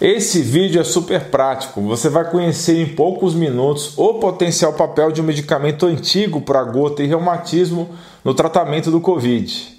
Esse vídeo é super prático. Você vai conhecer em poucos minutos o potencial papel de um medicamento antigo para gota e reumatismo no tratamento do Covid.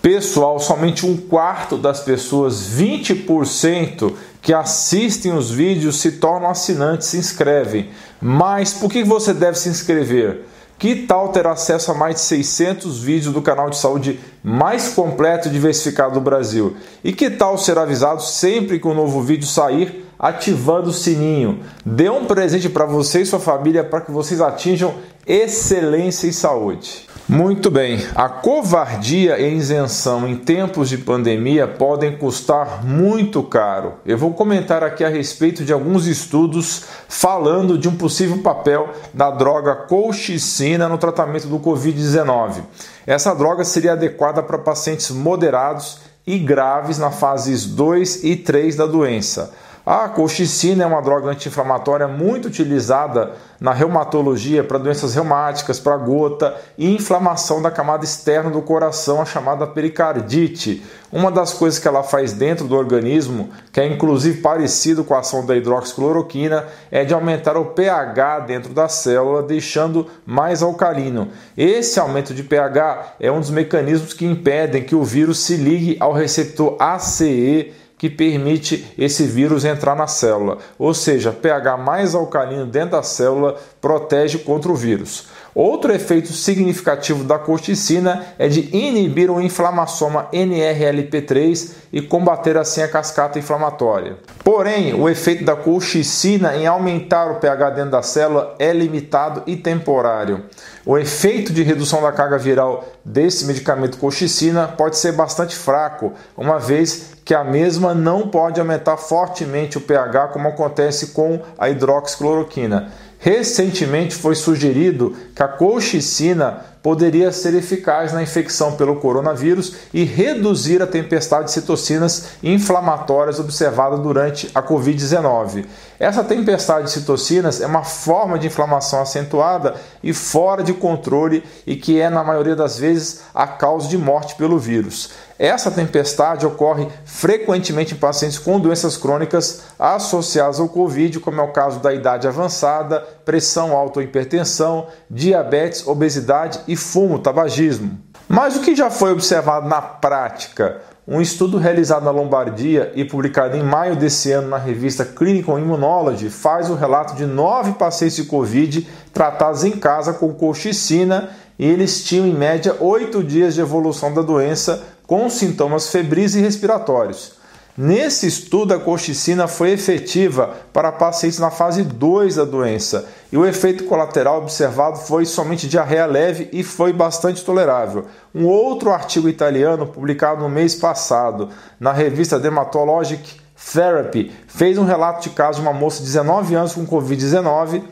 Pessoal, somente um quarto das pessoas, 20%, que assistem os vídeos se tornam assinantes, se inscrevem. Mas por que você deve se inscrever? Que tal ter acesso a mais de 600 vídeos do canal de saúde mais completo e diversificado do Brasil? E que tal ser avisado sempre que um novo vídeo sair, ativando o sininho? Dê um presente para você e sua família para que vocês atinjam excelência e saúde. Muito bem, a covardia e isenção em tempos de pandemia podem custar muito caro. Eu vou comentar aqui a respeito de alguns estudos falando de um possível papel da droga colchicina no tratamento do Covid-19. Essa droga seria adequada para pacientes moderados e graves na fases 2 e 3 da doença. A colchicina é uma droga anti-inflamatória muito utilizada na reumatologia para doenças reumáticas, para gota e inflamação da camada externa do coração, a chamada pericardite. Uma das coisas que ela faz dentro do organismo, que é inclusive parecido com a ação da hidroxicloroquina, é de aumentar o pH dentro da célula, deixando mais alcalino. Esse aumento de pH é um dos mecanismos que impedem que o vírus se ligue ao receptor ACE que permite esse vírus entrar na célula. Ou seja, pH mais alcalino dentro da célula protege contra o vírus. Outro efeito significativo da corticina é de inibir o inflamassoma NRLP3 e combater assim a cascata inflamatória. Porém, o efeito da colchicina em aumentar o pH dentro da célula é limitado e temporário. O efeito de redução da carga viral desse medicamento colchicina pode ser bastante fraco, uma vez que a mesma não pode aumentar fortemente o pH como acontece com a hidroxicloroquina. Recentemente foi sugerido que a colchicina poderia ser eficaz na infecção pelo coronavírus e reduzir a tempestade de citocinas inflamatórias observada durante a Covid-19. Essa tempestade de citocinas é uma forma de inflamação acentuada e fora de controle e que é, na maioria das vezes, a causa de morte pelo vírus. Essa tempestade ocorre frequentemente em pacientes com doenças crônicas associadas ao Covid, como é o caso da idade avançada, pressão alta ou hipertensão, diabetes, obesidade e fumo, tabagismo. Mas o que já foi observado na prática? Um estudo realizado na Lombardia e publicado em maio desse ano na revista Clinical Immunology faz o relato de nove pacientes de Covid tratados em casa com colchicina e eles tinham em média oito dias de evolução da doença com sintomas febris e respiratórios. Nesse estudo, a colchicina foi efetiva para pacientes na fase 2 da doença e o efeito colateral observado foi somente diarreia leve e foi bastante tolerável. Um outro artigo italiano, publicado no mês passado na revista Dermatologic Therapy, fez um relato de caso de uma moça de 19 anos com Covid-19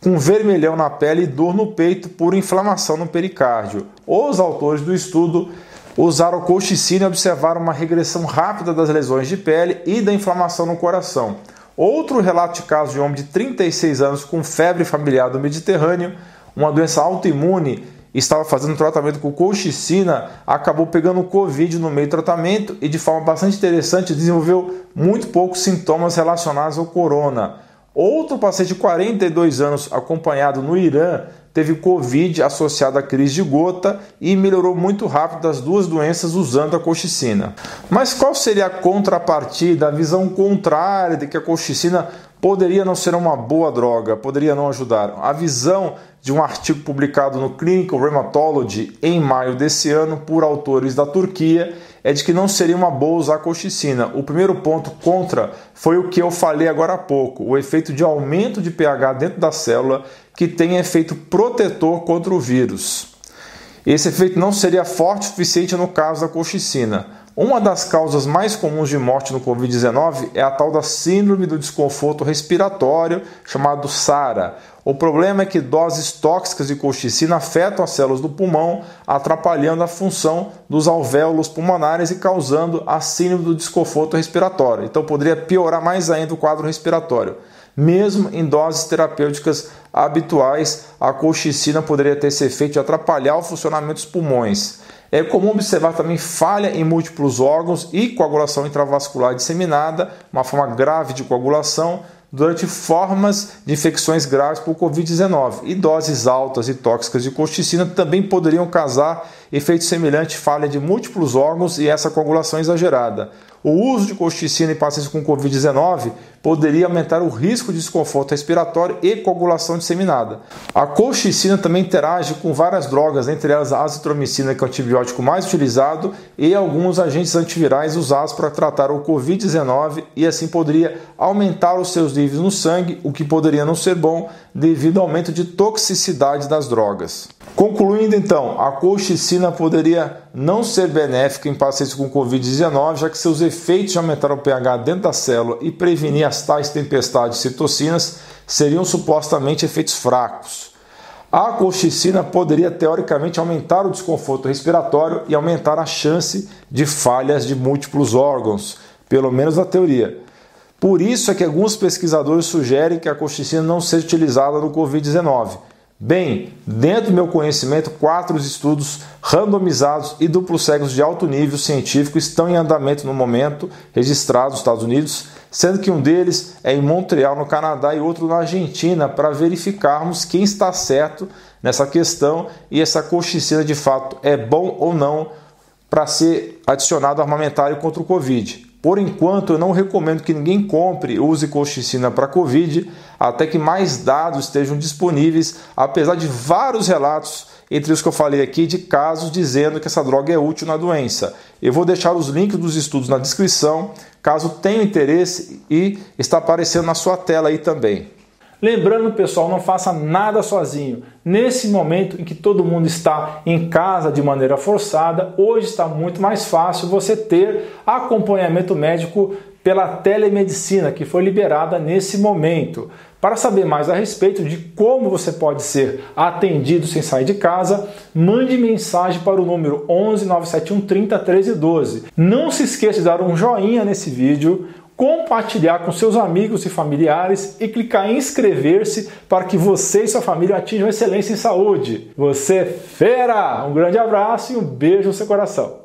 com vermelhão na pele e dor no peito por inflamação no pericárdio. Os autores do estudo usaram colchicina e observaram uma regressão rápida das lesões de pele e da inflamação no coração. Outro relato de caso de um homem de 36 anos com febre familiar do Mediterrâneo, uma doença autoimune, estava fazendo tratamento com colchicina, acabou pegando Covid no meio do tratamento e de forma bastante interessante desenvolveu muito poucos sintomas relacionados ao corona. Outro paciente de 42 anos acompanhado no Irã teve Covid associado à crise de gota e melhorou muito rápido das duas doenças usando a colchicina. Mas qual seria a contrapartida, a visão contrária de que a colchicina poderia não ser uma boa droga, poderia não ajudar? A visão de um artigo publicado no Clinical Rheumatology em maio desse ano por autores da Turquia é de que não seria uma boa usar a colchicina. O primeiro ponto contra foi o que eu falei agora há pouco, o efeito de aumento de pH dentro da célula que tem efeito protetor contra o vírus. Esse efeito não seria forte o suficiente no caso da colchicina. Uma das causas mais comuns de morte no Covid-19 é a tal da síndrome do desconforto respiratório, chamado SARA, o problema é que doses tóxicas de colchicina afetam as células do pulmão, atrapalhando a função dos alvéolos pulmonares e causando a síndrome do desconforto respiratório. Então poderia piorar mais ainda o quadro respiratório. Mesmo em doses terapêuticas habituais, a colchicina poderia ter esse efeito de atrapalhar o funcionamento dos pulmões. É comum observar também falha em múltiplos órgãos e coagulação intravascular disseminada, uma forma grave de coagulação, durante formas de infecções graves por Covid-19. E doses altas e tóxicas de colchicina também poderiam causar efeito semelhante, falha de múltiplos órgãos e essa coagulação exagerada. O uso de colchicina em pacientes com Covid-19 poderia aumentar o risco de desconforto respiratório e coagulação disseminada. A colchicina também interage com várias drogas, entre elas a azitromicina, que é o antibiótico mais utilizado, e alguns agentes antivirais usados para tratar o Covid-19 e assim poderia aumentar os seus níveis no sangue, o que poderia não ser bom devido ao aumento de toxicidade das drogas. Concluindo então, a colchicina poderia não ser benéfica em pacientes com Covid-19, já que seus efeitos de aumentar o pH dentro da célula e prevenir as tais tempestades de citocinas seriam supostamente efeitos fracos. A colchicina poderia teoricamente aumentar o desconforto respiratório e aumentar a chance de falhas de múltiplos órgãos, pelo menos na teoria. Por isso é que alguns pesquisadores sugerem que a colchicina não seja utilizada no Covid-19 Bem, dentro do meu conhecimento, quatro estudos randomizados e duplos cegos de alto nível científico estão em andamento no momento, registrados nos Estados Unidos, sendo que um deles é em Montreal, no Canadá, e outro na Argentina, para verificarmos quem está certo nessa questão e essa colchicina de fato é bom ou não para ser adicionado armamentário contra o Covid. Por enquanto, eu não recomendo que ninguém compre ou use colchicina para Covid até que mais dados estejam disponíveis, apesar de vários relatos, entre os que eu falei aqui, de casos dizendo que essa droga é útil na doença. Eu vou deixar os links dos estudos na descrição, caso tenha interesse e está aparecendo na sua tela aí também. Lembrando, pessoal, não faça nada sozinho. Nesse momento em que todo mundo está em casa de maneira forçada, hoje está muito mais fácil você ter acompanhamento médico pela telemedicina que foi liberada nesse momento. Para saber mais a respeito de como você pode ser atendido sem sair de casa, mande mensagem para o número 11 971 30 13 12. Não se esqueça de dar um joinha nesse vídeo, compartilhar com seus amigos e familiares e clicar em inscrever-se para que você e sua família atinjam excelência em saúde. Você é fera! Um grande abraço e um beijo no seu coração.